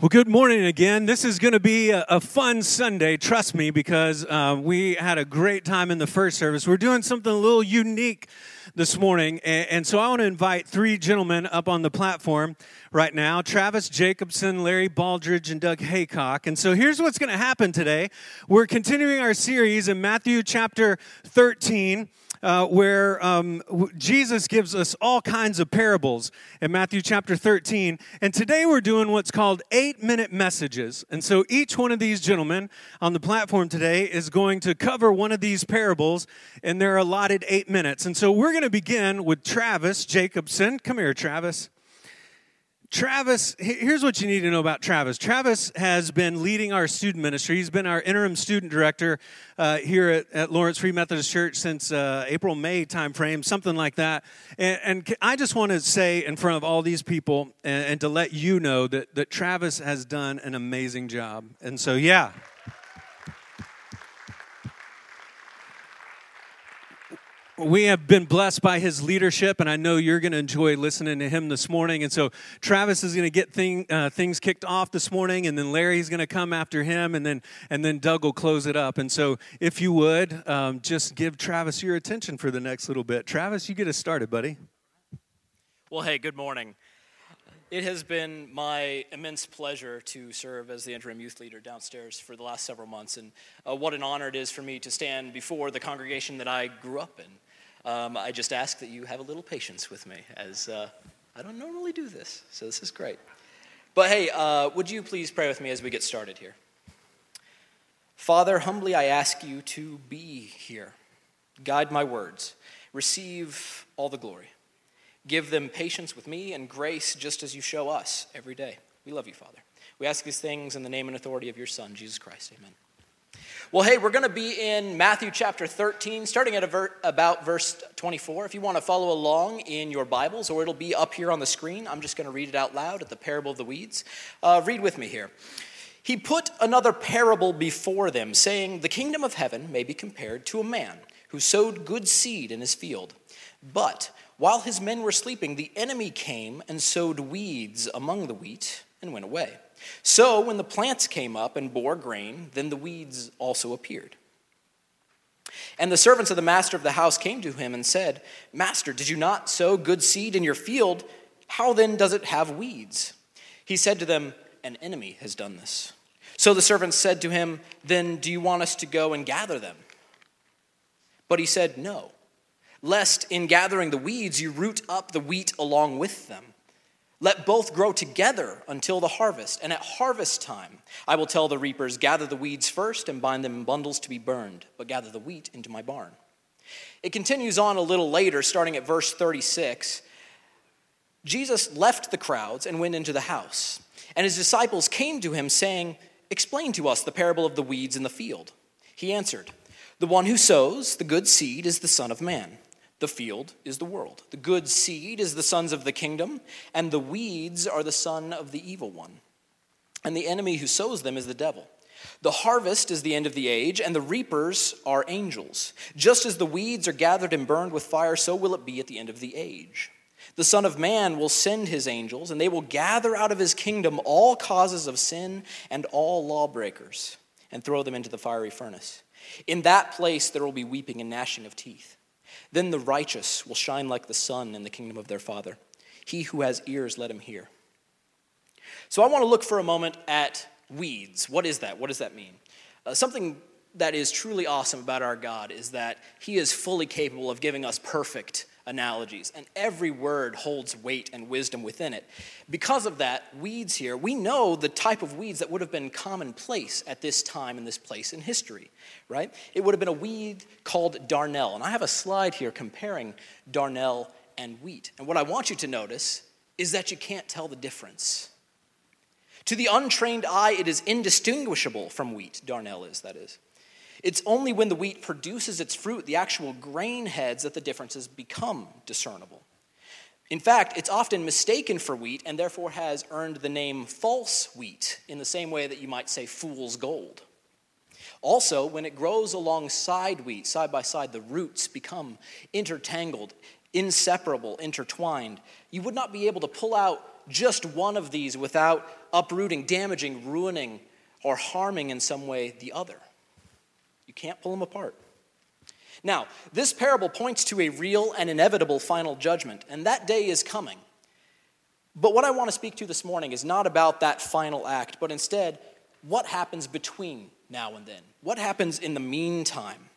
Well, good morning again. This is going to be a, a, fun Sunday, trust me, because uh, we had a great time in the first service. We're doing something a little unique this morning, and, and, so I want to invite three gentlemen up on the platform right now Travis Jacobson, Larry Baldridge, and Doug Haycock. And so here's what's going to happen today we're continuing our series in Matthew chapter 13 uh, where um, Jesus gives us all kinds of parables in Matthew chapter 13. And today we're doing what's called eight minute messages. And so each one of these gentlemen on the platform today is going to cover one of these parables in their allotted eight minutes. And so we're going to begin with Travis Jacobson. Come here, Travis. Travis, here's what you need to know about Travis. Travis has been leading our student ministry. He's been our interim student director uh, here at, at, Lawrence Free Methodist Church since uh, April, May timeframe, something like that. And, and, I just want to say in front of all these people and, and to let you know that, that Travis has done an amazing job. And so, yeah. We have been blessed by his leadership, and I know you're going to enjoy listening to him this morning. And so Travis is going to get thing, uh, things kicked off this morning, and then Larry's going to come after him, and then and then Doug will close it up. And so, if you would, um, just give Travis your attention for the next little bit. Travis, you get us started, buddy. Well, hey, good morning. It has been my immense pleasure to serve as the interim youth leader downstairs for the last several months, and uh, what an honor it is for me to stand before the congregation that I grew up in. Um, I just ask that you have a little patience with me, as uh, I don't normally do this, so this is great. But hey, uh, would you please pray with me as we get started here? Father, humbly I ask you to be here. Guide my words. Receive all the glory. Give them patience with me and grace just as you show us every day. We love you, Father. We ask these things in the name and authority of your Son, Jesus Christ. Amen. Well, hey, we're going to be in Matthew chapter 13, starting at ver- about verse 24. If you want to follow along in your Bibles, or it'll be up here on the screen, I'm just going to read it out loud at the parable of the weeds. Uh, read with me here. He put another parable before them, saying, The kingdom of heaven may be compared to a man who sowed good seed in his field. But while his men were sleeping, the enemy came and sowed weeds among the wheat and went away. So when the plants came up and bore grain, then the weeds also appeared. And the servants of the master of the house came to him and said, Master, did you not sow good seed in your field? How then does it have weeds? He said to them, An enemy has done this. So the servants said to him, Then do you want us to go and gather them? But he said, No, lest in gathering the weeds you root up the wheat along with them. Let both grow together until the harvest. And at harvest time, I will tell the reapers, Gather the weeds first and bind them in bundles to be burned, but gather the wheat into my barn. It continues on a little later, starting at verse 36. Jesus left the crowds and went into the house. And his disciples came to him, saying, Explain to us the parable of the weeds in the field. He answered, The one who sows the good seed is the Son of Man. The field is the world. The good seed is the sons of the kingdom, and the weeds are the son of the evil one. And the enemy who sows them is the devil. The harvest is the end of the age, and the reapers are angels. Just as the weeds are gathered and burned with fire, so will it be at the end of the age. The Son of Man will send his angels, and they will gather out of his kingdom all causes of sin and all lawbreakers, and throw them into the fiery furnace. In that place there will be weeping and gnashing of teeth. Then the righteous will shine like the sun in the kingdom of their Father. He who has ears, let him hear. So I want to look for a moment at weeds. What is that? What does that mean? Uh, something that is truly awesome about our God is that He is fully capable of giving us perfect analogies, and every word holds weight and wisdom within it. Because of that, weeds here, we know the type of weeds that would have been commonplace at this time in this place in history, right? It would have been a weed called darnel. And I have a slide here comparing darnel and wheat. And what I want you to notice is that you can't tell the difference. To the untrained eye, it is indistinguishable from wheat, darnel is, that is. It's only when the wheat produces its fruit, the actual grain heads, that the differences become discernible. In fact, it's often mistaken for wheat and therefore has earned the name false wheat in the same way that you might say fool's gold. Also, when it grows alongside wheat, side by side, the roots become intertangled, inseparable, intertwined. You would not be able to pull out just one of these without uprooting, damaging, ruining, or harming in some way the other. Can't pull them apart. Now, this parable points to a real and inevitable final judgment, and that day is coming. But what I want to speak to this morning is not about that final act, but instead, what happens between now and then? What happens in the meantime?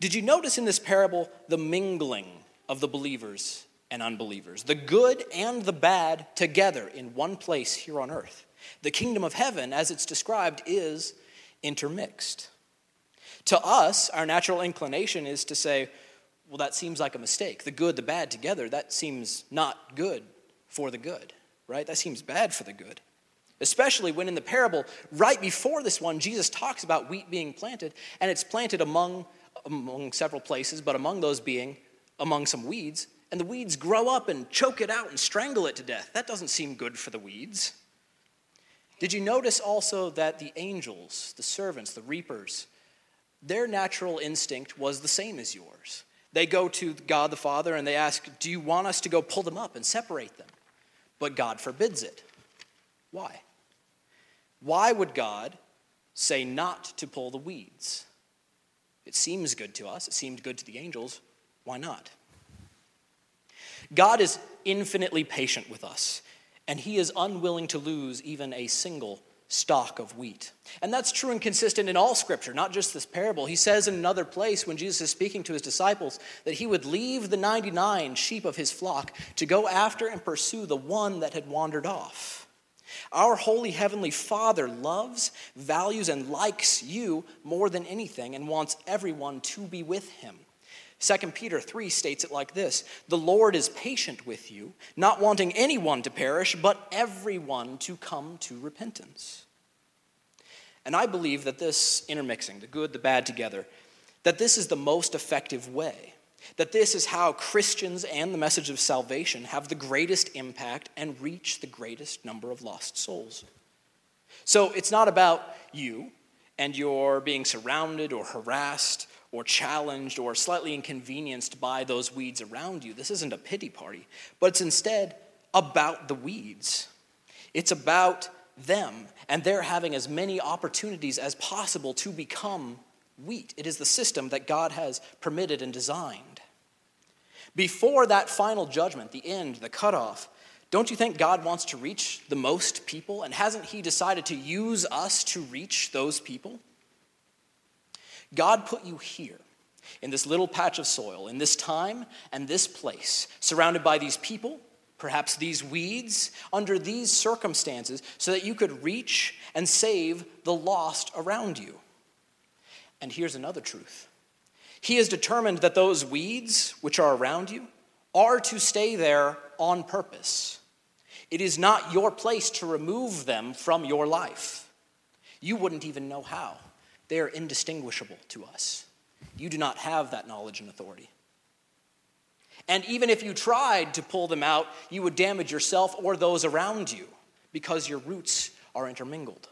Did you notice in this parable the mingling of the believers and unbelievers, the good and the bad together in one place here on earth? The kingdom of heaven, as it's described, is intermixed. To us, our natural inclination is to say, well, that seems like a mistake. The good, the bad together, that seems not good for the good, right? That seems bad for the good. Especially when in the parable, right before this one, Jesus talks about wheat being planted, and it's planted among, among several places, but among those being among some weeds, and the weeds grow up and choke it out and strangle it to death. That doesn't seem good for the weeds. Did you notice also that the angels, the servants, the reapers, their natural instinct was the same as yours? They go to God the Father and they ask, Do you want us to go pull them up and separate them? But God forbids it. Why? Why would God say not to pull the weeds? It seems good to us, it seemed good to the angels. Why not? God is infinitely patient with us, and He is unwilling to lose even a single stalk of wheat. And that's true and consistent in all scripture, not just this parable. He says in another place when Jesus is speaking to his disciples that he would leave the 99 sheep of his flock to go after and pursue the one that had wandered off. Our holy heavenly Father loves, values, and likes you more than anything and wants everyone to be with him. 2 Peter 3 states it like this The Lord is patient with you, not wanting anyone to perish, but everyone to come to repentance. And I believe that this intermixing, the good, the bad together, that this is the most effective way. That this is how Christians and the message of salvation have the greatest impact and reach the greatest number of lost souls. So it's not about you and your being surrounded or harassed or challenged or slightly inconvenienced by those weeds around you. This isn't a pity party, but it's instead about the weeds. It's about them and they're having as many opportunities as possible to become wheat. It is the system that God has permitted and designed. Before that final judgment, the end, the cutoff, don't you think God wants to reach the most people? And hasn't He decided to use us to reach those people? God put you here in this little patch of soil, in this time and this place, surrounded by these people, perhaps these weeds, under these circumstances, so that you could reach and save the lost around you. And here's another truth He has determined that those weeds which are around you are to stay there on purpose. It is not your place to remove them from your life. You wouldn't even know how. They are indistinguishable to us. You do not have that knowledge and authority. And even if you tried to pull them out, you would damage yourself or those around you because your roots are intermingled.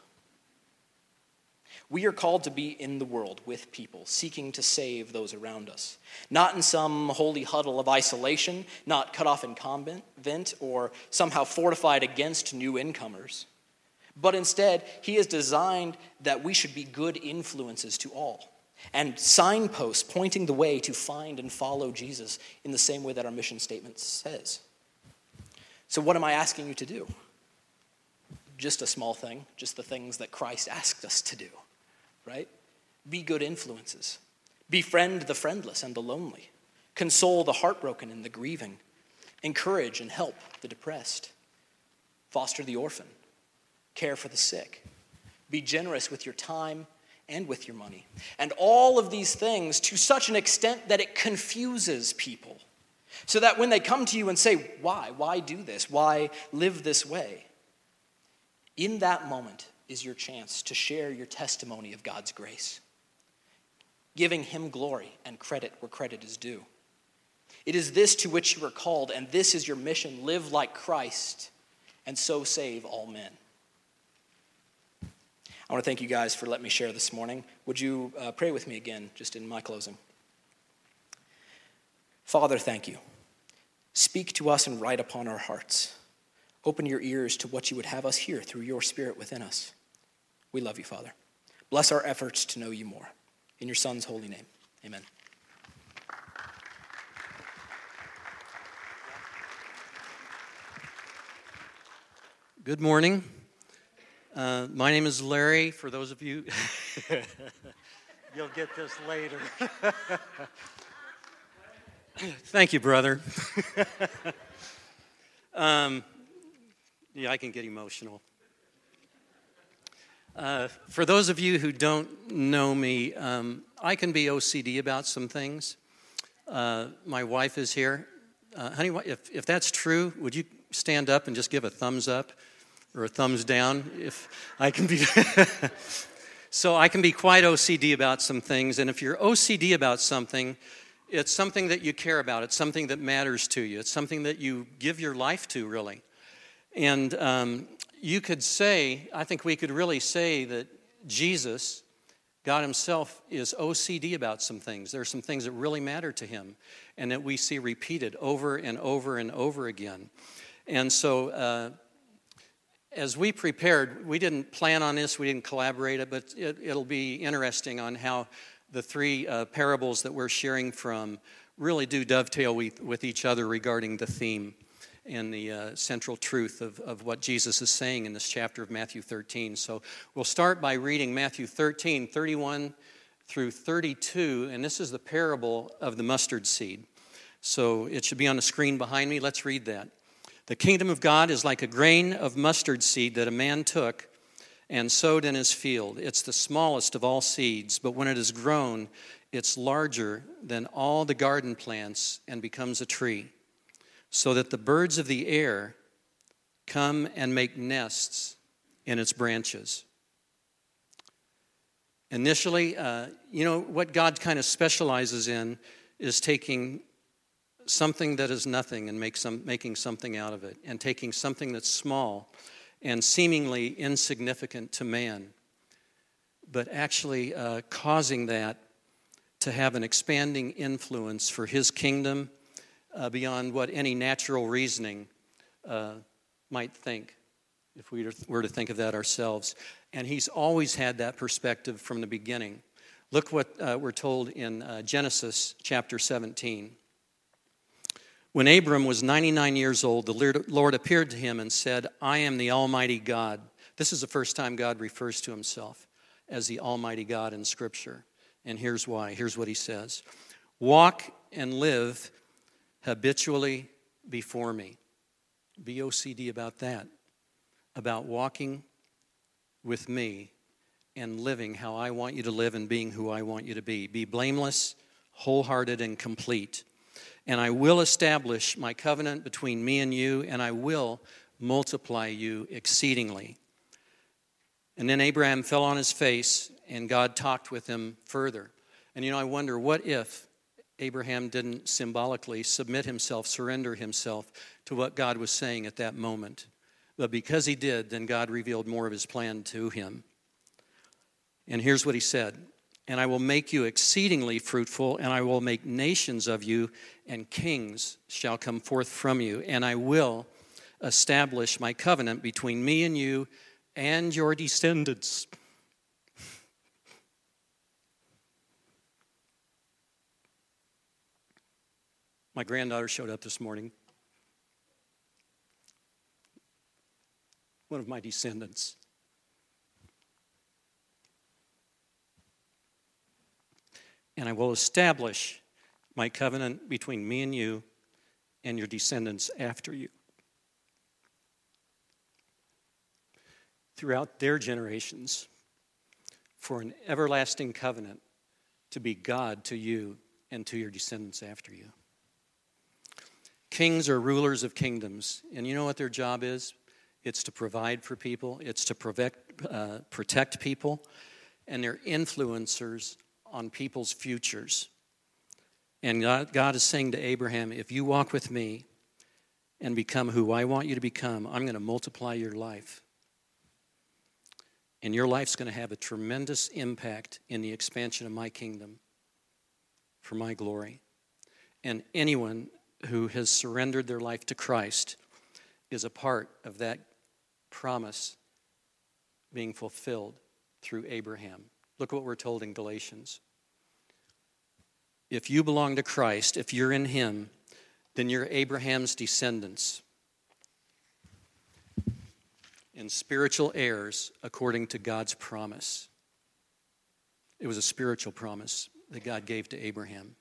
We are called to be in the world with people, seeking to save those around us. Not in some holy huddle of isolation, not cut off in convent, or somehow fortified against new incomers but instead, He has designed that we should be good influences to all and signposts pointing the way to find and follow Jesus in the same way that our mission statement says. So, what am I asking you to do? Just a small thing, just the things that Christ asked us to do, right? Be good influences. Befriend the friendless and the lonely. Console the heartbroken and the grieving. Encourage and help the depressed. Foster the orphan care for the sick. Be generous with your time and with your money. And all of these things to such an extent that it confuses people. So that when they come to you and say, Why? Why do this? Why live this way? In that moment is your chance to share your testimony of God's grace, giving Him glory and credit where credit is due. It is this to which you are called, and this is your mission live like Christ, and so save all men. I want to thank you guys for letting me share this morning. Would you uh, pray with me again, just in my closing? Father, thank you. Speak to us and write upon our hearts. Open your ears to what you would have us hear through your Spirit within us. We love you, Father. Bless our efforts to know you more. In your Son's holy name, amen. Good morning. Uh, my name is Larry. For those of you, you'll get this later. Thank you, brother. um, yeah, I can get emotional. Uh, for those of you who don't know me, um, I can be OCD about some things. Uh, my wife is here. Uh, honey, if, if that's true, would you stand up and just give a thumbs up or a thumbs down? If I can be. so I can be quite OCD about some things, and if you're OCD about something, it's something that you care about. It's something that matters to you. It's something that you give your life to, really. And um, you could say, I think we could really say that Jesus, God Himself, is OCD about some things. There are some things that really matter to Him and that we see repeated over and over and over again. And so, uh, as we prepared, we didn't plan on this, we didn't collaborate it, but it, will be interesting on how the three uh, parables that we're sharing from really do dovetail with, with each other regarding the theme and the uh, central truth of, of what Jesus is saying in this chapter of Matthew 13. So we'll start by reading Matthew 13, 31 through 32, and this is the parable of the mustard seed. So it should be on the screen behind me. Let's read that. The kingdom of God is like a grain of mustard seed that a man took and sowed in his field. It's the smallest of all seeds, but when it is grown, it's larger than all the garden plants and becomes a tree, so that the birds of the air come and make nests in its branches. Initially, uh, you know, what God kind of specializes in is taking something that is nothing and make some, making something out of it, and taking something that's small and seemingly insignificant to man, but actually uh, causing that to have an expanding influence for his kingdom uh, beyond what any natural reasoning uh, might think, if we were to think of that ourselves. And he's always had that perspective from the beginning. Look what uh, we're told in uh, Genesis chapter 17. When Abram was 99 years old, the Lord appeared to him and said, I am the Almighty God. This is the first time God refers to himself as the Almighty God in Scripture. And here's why. Here's what he says Walk and live habitually before me. Be OCD about that, about walking with me and living how I want you to live and being who I want you to be. Be blameless, wholehearted, and complete and I will establish my covenant between me and you, and I will multiply you exceedingly. And then Abraham fell on his face, and God talked with him further. And you know, I wonder what if Abraham didn't symbolically submit himself, surrender himself to what God was saying at that moment. But because he did, then God revealed more of his plan to him. And here's what he said and I will make you exceedingly fruitful, and I will make nations of you, and kings shall come forth from you, and I will establish my covenant between me and you and your descendants. My granddaughter showed up this morning. One of my descendants. And I will establish my covenant between me and you and your descendants after you. Throughout their generations, for an everlasting covenant to be God to you and to your descendants after you. Kings are rulers of kingdoms, and you know what their job is? It's to provide for people, it's to protect, uh, protect people, and they're influencers on people's futures. And God, God is saying to Abraham, if you walk with me and become who I want you to become, I'm going to multiply your life. And your life's going to have a tremendous impact in the expansion of my kingdom for my glory. And anyone who has surrendered their life to Christ is a part of that promise being fulfilled through Abraham. Look at what we're told in Galatians. If you belong to Christ, if you're in Him, then you're Abraham's descendants and spiritual heirs according to God's promise. It was a spiritual promise that God gave to Abraham.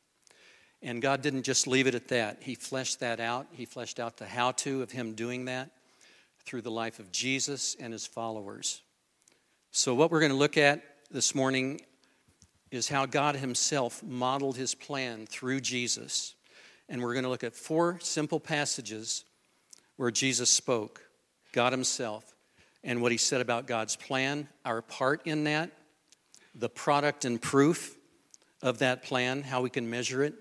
And God didn't just leave it at that. He fleshed that out. He fleshed out the how to of Him doing that through the life of Jesus and His followers. So, what we're going to look at this morning is how God Himself modeled His plan through Jesus. And we're going to look at four simple passages where Jesus spoke, God Himself, and what He said about God's plan, our part in that, the product and proof of that plan, how we can measure it,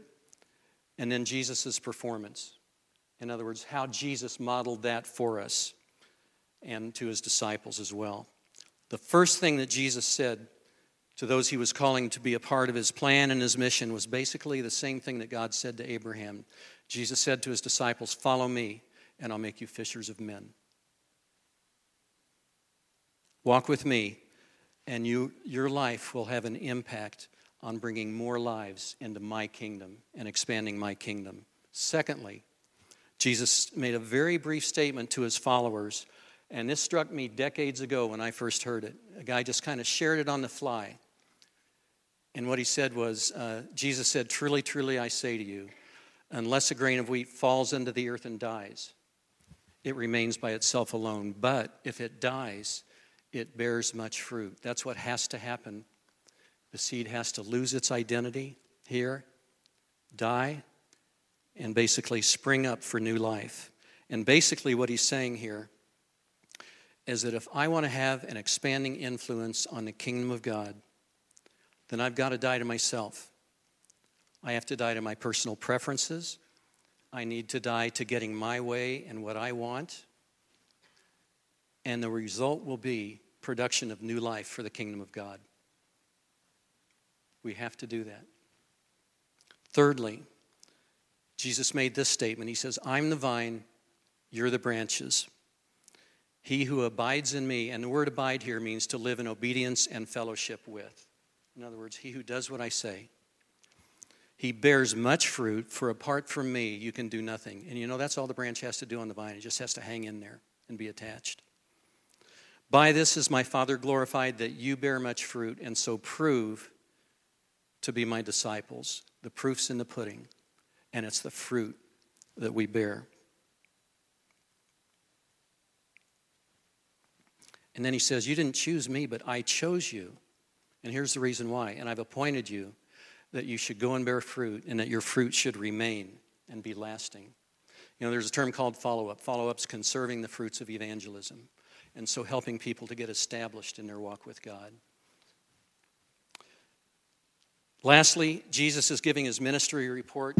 and then Jesus' performance. In other words, how Jesus modeled that for us and to his disciples as well. The first thing that Jesus said to those he was calling to be a part of his plan and his mission was basically the same thing that God said to Abraham. Jesus said to his disciples, Follow me, and I'll make you fishers of men. Walk with me, and you, your life will have an impact on bringing more lives into my kingdom and expanding my kingdom. Secondly, Jesus made a very brief statement to his followers, and this struck me decades ago when I first heard it. A guy just kind of shared it on the fly. And what he said was uh, Jesus said, Truly, truly, I say to you, unless a grain of wheat falls into the earth and dies, it remains by itself alone. But if it dies, it bears much fruit. That's what has to happen the seed has to lose its identity here, die, and basically spring up for new life. And basically, what he's saying here is that if I want to have an expanding influence on the kingdom of God, then I've got to die to myself. I have to die to my personal preferences. I need to die to getting my way and what I want. And the result will be production of new life for the kingdom of God. We have to do that. Thirdly, Jesus made this statement. He says, I'm the vine, you're the branches. He who abides in me, and the word abide here means to live in obedience and fellowship with. In other words, he who does what I say. He bears much fruit, for apart from me, you can do nothing. And you know, that's all the branch has to do on the vine. It just has to hang in there and be attached. By this is my Father glorified that you bear much fruit, and so prove to be my disciples. The proof's in the pudding, and it's the fruit that we bear. And then he says, You didn't choose me, but I chose you. And here's the reason why. And I've appointed you that you should go and bear fruit, and that your fruit should remain and be lasting. You know, there's a term called follow up. Follow up's conserving the fruits of evangelism, and so helping people to get established in their walk with God. Lastly, Jesus is giving his ministry report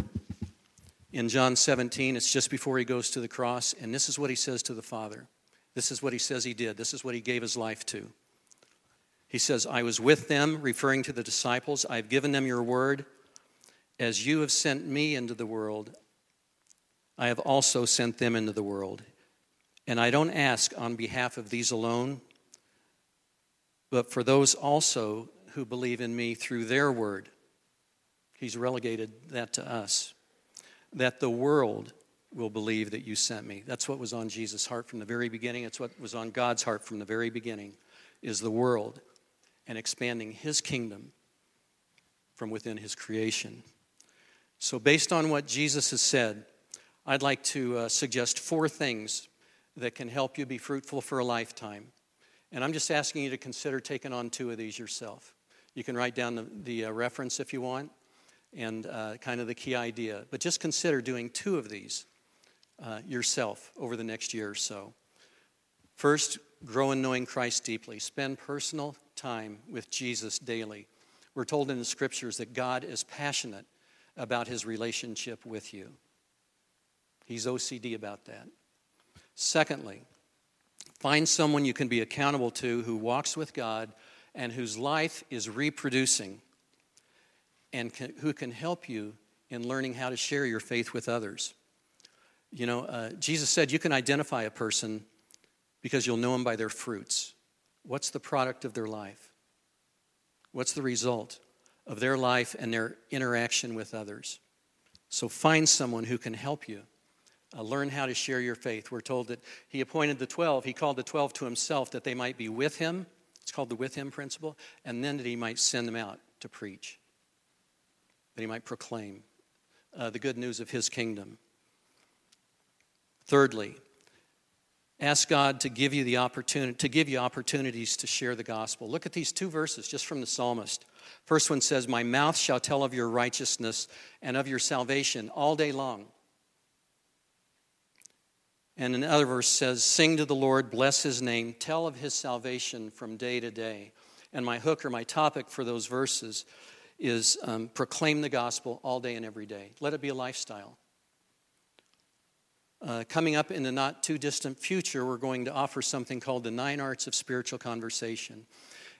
in John 17. It's just before he goes to the cross, and this is what he says to the Father. This is what he says he did. This is what he gave his life to. He says, I was with them, referring to the disciples. I've given them your word. As you have sent me into the world, I have also sent them into the world. And I don't ask on behalf of these alone, but for those also who believe in me through their word He's relegated that to us. That the world will believe that you sent me. That's what was on Jesus' heart from the very beginning. It's what was on God's heart from the very beginning is the world and expanding his kingdom from within his creation. So based on what Jesus has said, I'd like to uh, suggest four things that can help you be fruitful for a lifetime. And I'm just asking you to consider taking on two of these yourself. You can write down the, the uh, reference if you want and uh, kind of the key idea. But just consider doing two of these uh, yourself over the next year or so. First, grow in knowing Christ deeply. Spend personal time with Jesus daily. We're told in the scriptures that God is passionate about his relationship with you. He's OCD about that. Secondly, find someone you can be accountable to who walks with God and whose life is reproducing and can, who can help you in learning how to share your faith with others. You know, uh, Jesus said you can identify a person because you'll know them by their fruits. What's the product of their life? What's the result of their life and their interaction with others? So find someone who can help you. Uh, learn how to share your faith. We're told that he appointed the 12, he called the 12 to himself that they might be with him. It's called the with him principle. And then that he might send them out to preach, that he might proclaim uh, the good news of his kingdom. Thirdly, ask God to give you the opportunity to give you opportunities to share the gospel. Look at these two verses just from the psalmist. First one says, "My mouth shall tell of your righteousness and of your salvation all day long." And another verse says, Sing to the Lord, bless his name, tell of his salvation from day to day. And my hook or my topic for those verses is um, proclaim the gospel all day and every day. Let it be a lifestyle. Uh, coming up in the not too distant future, we're going to offer something called the Nine Arts of Spiritual Conversation.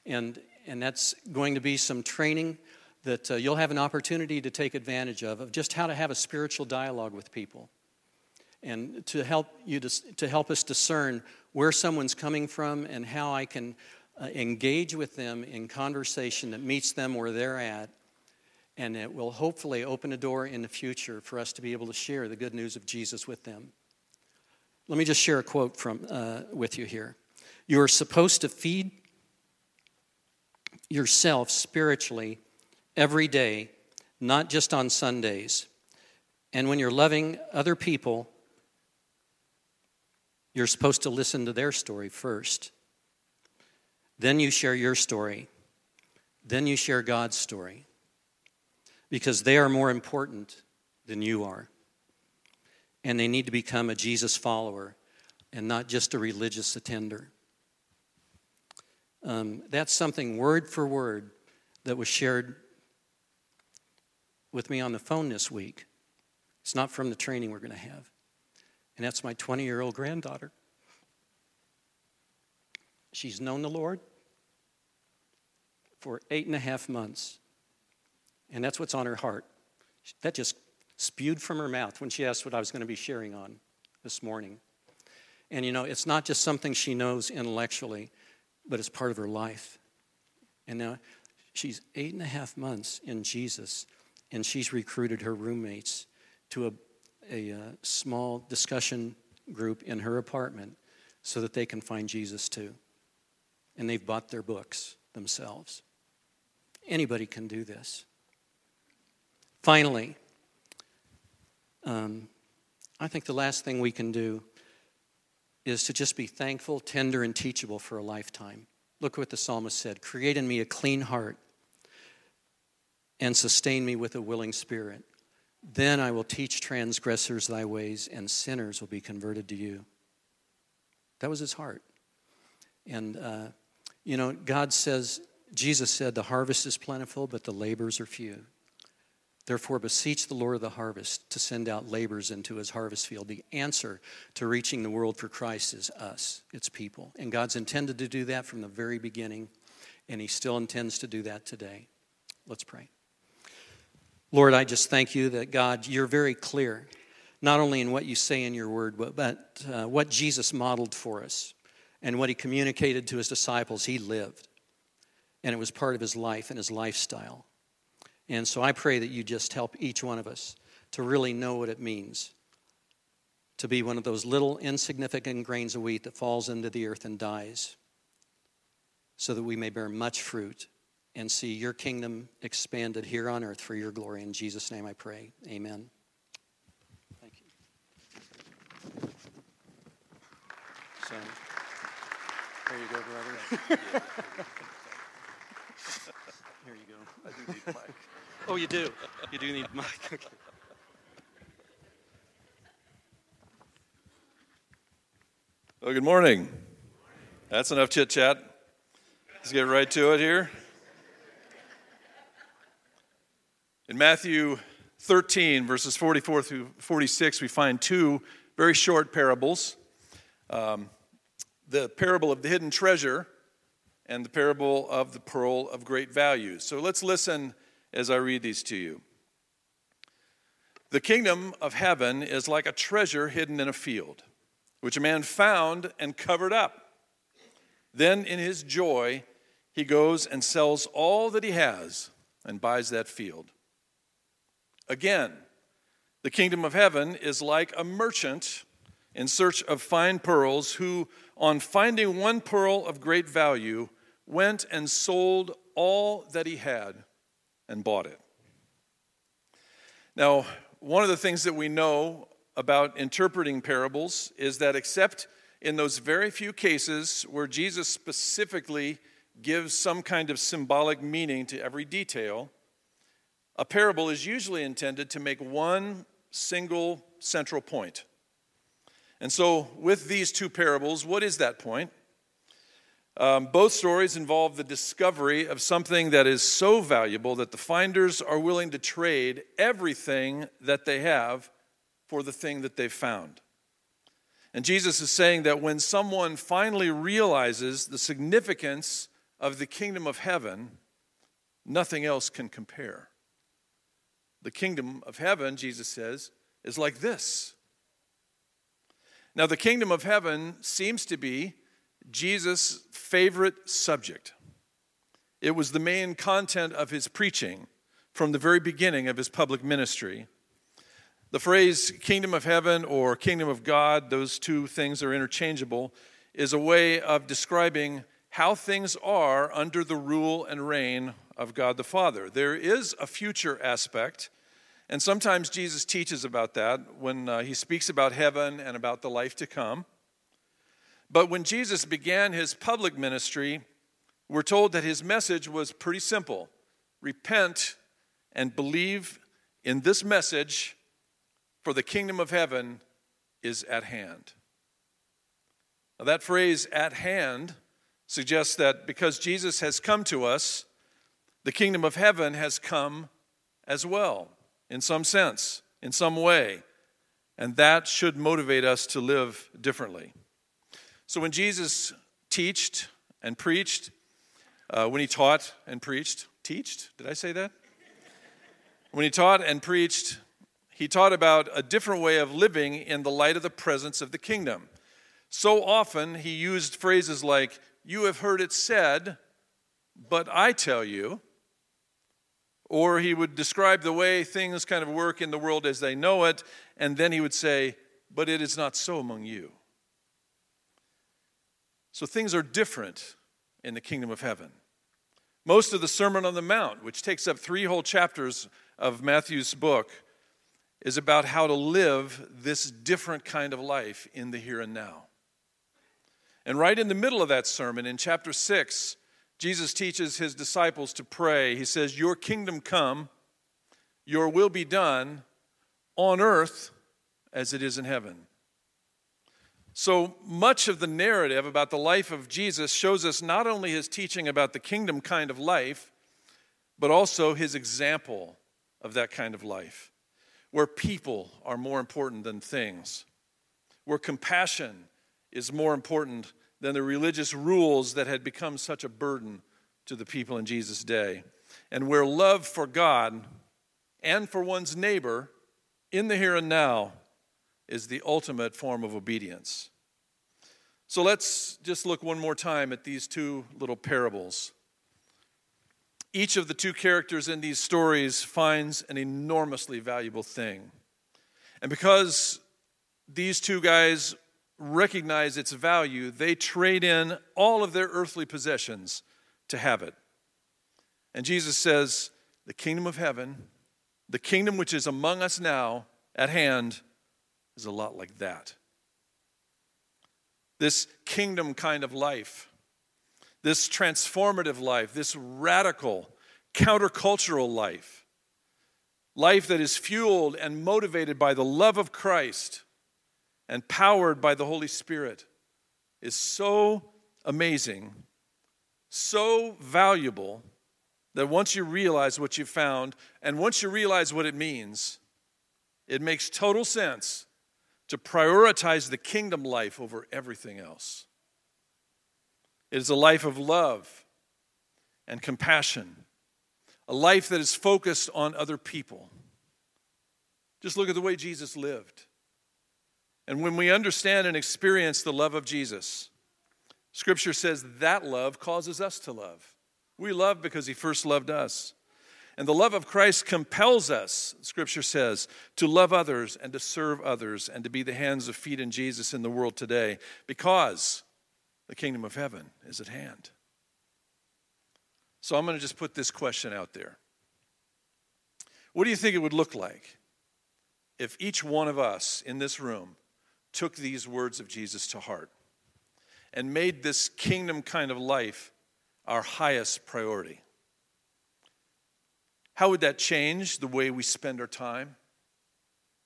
And, and that's going to be some training that uh, you'll have an opportunity to take advantage of, of just how to have a spiritual dialogue with people and to help you to, to help us discern where someone's coming from and how I can uh, engage with them in conversation that meets them where they're at and it will hopefully open a door in the future for us to be able to share the good news of Jesus with them. Let me just share a quote from uh, with you here. You are supposed to feed yourself spiritually every day, not just on Sundays. And when you're loving other people, you're supposed to listen to their story first. Then you share your story. Then you share God's story. Because they are more important than you are. And they need to become a Jesus follower and not just a religious attender. Um, that's something word for word that was shared with me on the phone this week. It's not from the training we're going to have and that's my 20 year old granddaughter. She's known the Lord for eight and a half months, and that's what's on her heart. That just spewed from her mouth when she asked what I was going to be sharing on this morning. And you know, it's not just something she knows intellectually, but it's part of her life. And now she's eight and a half months in Jesus, and she's recruited her roommates to a a uh, small discussion group in her apartment so that they can find Jesus too. And they've bought their books themselves. Anybody can do this. Finally, um, I think the last thing we can do is to just be thankful, tender, and teachable for a lifetime. Look what the psalmist said Create in me a clean heart and sustain me with a willing spirit. Then I will teach transgressors thy ways, and sinners will be converted to you. That was his heart. And, uh, you know, God says, Jesus said, the harvest is plentiful, but the labors are few. Therefore, beseech the Lord of the harvest to send out labors into his harvest field. The answer to reaching the world for Christ is us, its people. And God's intended to do that from the very beginning, and he still intends to do that today. Let's pray. Lord, I just thank you that, God, you're very clear, not only in what you say in your word, but, but uh, what Jesus modeled for us and what he communicated to his disciples, he lived. And it was part of his life and his lifestyle. And so I pray that you just help each one of us to really know what it means to be one of those little insignificant grains of wheat that falls into the earth and dies, so that we may bear much fruit and see your kingdom expanded here on earth for your glory. In Jesus' name I pray. Amen. Thank you. So, there you go, brother. Here you go. Oh, you do? You do need mic. Okay. Well, good morning. That's enough chit chat. Let's get right to it here. In Matthew 13, verses 44 through 46, we find two very short parables um, the parable of the hidden treasure and the parable of the pearl of great value. So let's listen as I read these to you. The kingdom of heaven is like a treasure hidden in a field, which a man found and covered up. Then, in his joy, he goes and sells all that he has and buys that field. Again, the kingdom of heaven is like a merchant in search of fine pearls who, on finding one pearl of great value, went and sold all that he had and bought it. Now, one of the things that we know about interpreting parables is that, except in those very few cases where Jesus specifically gives some kind of symbolic meaning to every detail, a parable is usually intended to make one single central point. And so, with these two parables, what is that point? Um, both stories involve the discovery of something that is so valuable that the finders are willing to trade everything that they have for the thing that they've found. And Jesus is saying that when someone finally realizes the significance of the kingdom of heaven, nothing else can compare. The kingdom of heaven, Jesus says, is like this. Now, the kingdom of heaven seems to be Jesus' favorite subject. It was the main content of his preaching from the very beginning of his public ministry. The phrase kingdom of heaven or kingdom of God, those two things are interchangeable, is a way of describing how things are under the rule and reign of God the Father. There is a future aspect, and sometimes Jesus teaches about that when uh, he speaks about heaven and about the life to come. But when Jesus began his public ministry, we're told that his message was pretty simple repent and believe in this message, for the kingdom of heaven is at hand. Now, that phrase, at hand, suggests that because Jesus has come to us, the kingdom of heaven has come as well, in some sense, in some way. And that should motivate us to live differently. So when Jesus taught and preached, uh, when he taught and preached, teached, did I say that? When he taught and preached, he taught about a different way of living in the light of the presence of the kingdom. So often he used phrases like, You have heard it said, but I tell you. Or he would describe the way things kind of work in the world as they know it, and then he would say, But it is not so among you. So things are different in the kingdom of heaven. Most of the Sermon on the Mount, which takes up three whole chapters of Matthew's book, is about how to live this different kind of life in the here and now. And right in the middle of that sermon, in chapter 6, Jesus teaches his disciples to pray. He says, Your kingdom come, your will be done on earth as it is in heaven. So much of the narrative about the life of Jesus shows us not only his teaching about the kingdom kind of life, but also his example of that kind of life, where people are more important than things, where compassion is more important than the religious rules that had become such a burden to the people in Jesus' day, and where love for God and for one's neighbor in the here and now is the ultimate form of obedience. So let's just look one more time at these two little parables. Each of the two characters in these stories finds an enormously valuable thing. And because these two guys recognize its value, they trade in all of their earthly possessions to have it. And Jesus says, The kingdom of heaven, the kingdom which is among us now at hand, is a lot like that. This kingdom kind of life, this transformative life, this radical, countercultural life, life that is fueled and motivated by the love of Christ and powered by the Holy Spirit, is so amazing, so valuable that once you realize what you found and once you realize what it means, it makes total sense to prioritize the kingdom life over everything else. It is a life of love and compassion, a life that is focused on other people, Just look at the way Jesus lived. And when we understand and experience the love of Jesus, Scripture says that love causes us to love. We love because He first loved us. And the love of Christ compels us, Scripture says, to love others and to serve others and to be the hands of feet in Jesus in the world today because the kingdom of heaven is at hand. So I'm going to just put this question out there. What do you think it would look like if each one of us in this room took these words of Jesus to heart and made this kingdom kind of life our highest priority? How would that change the way we spend our time?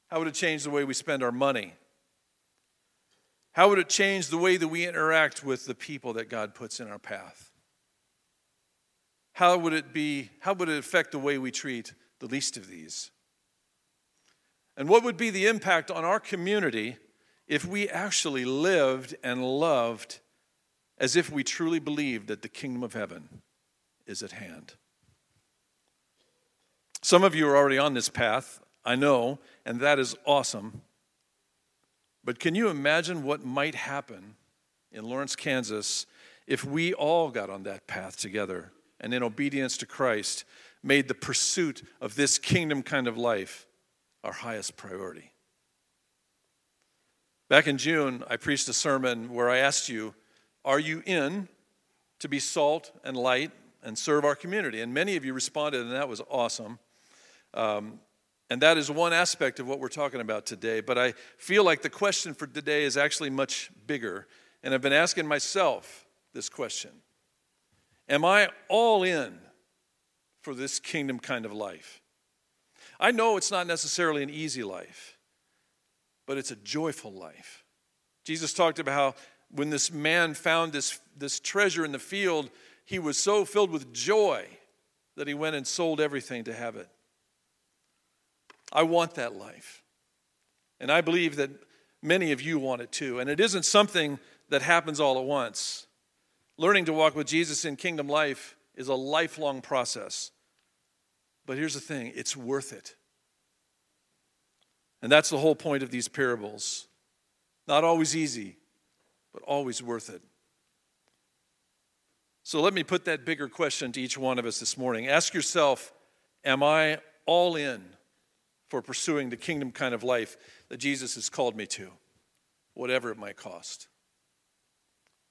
How would it change the way we spend our money? How would it change the way that we interact with the people that God puts in our path? How would it be how would it affect the way we treat the least of these? And what would be the impact on our community if we actually lived and loved as if we truly believed that the kingdom of heaven is at hand? Some of you are already on this path, I know, and that is awesome. But can you imagine what might happen in Lawrence, Kansas, if we all got on that path together and, in obedience to Christ, made the pursuit of this kingdom kind of life our highest priority? Back in June, I preached a sermon where I asked you, Are you in to be salt and light and serve our community? And many of you responded, and that was awesome. Um, and that is one aspect of what we're talking about today. But I feel like the question for today is actually much bigger. And I've been asking myself this question Am I all in for this kingdom kind of life? I know it's not necessarily an easy life, but it's a joyful life. Jesus talked about how when this man found this, this treasure in the field, he was so filled with joy that he went and sold everything to have it. I want that life. And I believe that many of you want it too. And it isn't something that happens all at once. Learning to walk with Jesus in kingdom life is a lifelong process. But here's the thing it's worth it. And that's the whole point of these parables. Not always easy, but always worth it. So let me put that bigger question to each one of us this morning. Ask yourself Am I all in for pursuing the kingdom kind of life that Jesus has called me to, whatever it might cost.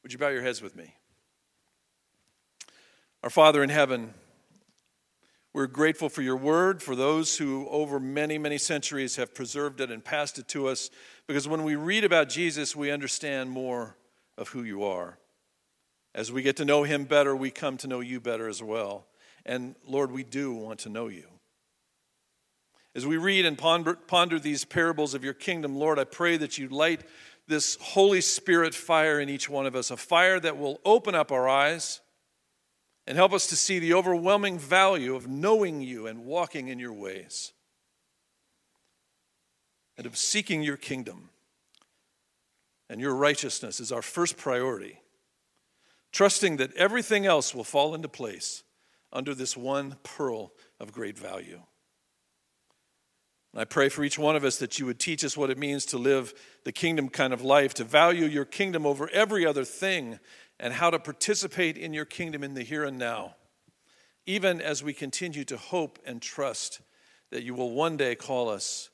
Would you bow your heads with me? Our Father in heaven, we're grateful for your word, for those who over many, many centuries have preserved it and passed it to us, because when we read about Jesus, we understand more of who you are. As we get to know him better, we come to know you better as well. And Lord, we do want to know you. As we read and ponder, ponder, these parables of your kingdom, Lord, I pray that you light this Holy Spirit fire in each one of us, a fire that will open up our eyes and help us to see the overwhelming value of knowing you and walking in your ways, and of seeking your kingdom and your righteousness is our first priority, trusting that everything else will fall into place under this one pearl of great value. I pray for each one of us that you would teach us what it means to live the kingdom kind of life, to value your kingdom over every other thing, and how to participate in your kingdom in the here and now, even as we continue to hope and trust that you will one day call us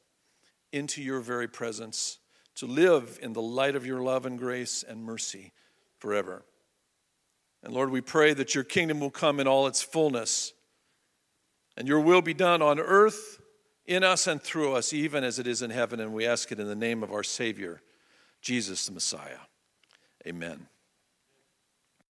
into your very presence to live in the light of your love and grace and mercy forever. And Lord, we pray that your kingdom will come in all its fullness and your will be done on earth in us and through us, even as it is in heaven. And we ask it in the name of our Savior, Jesus the Messiah. Amen.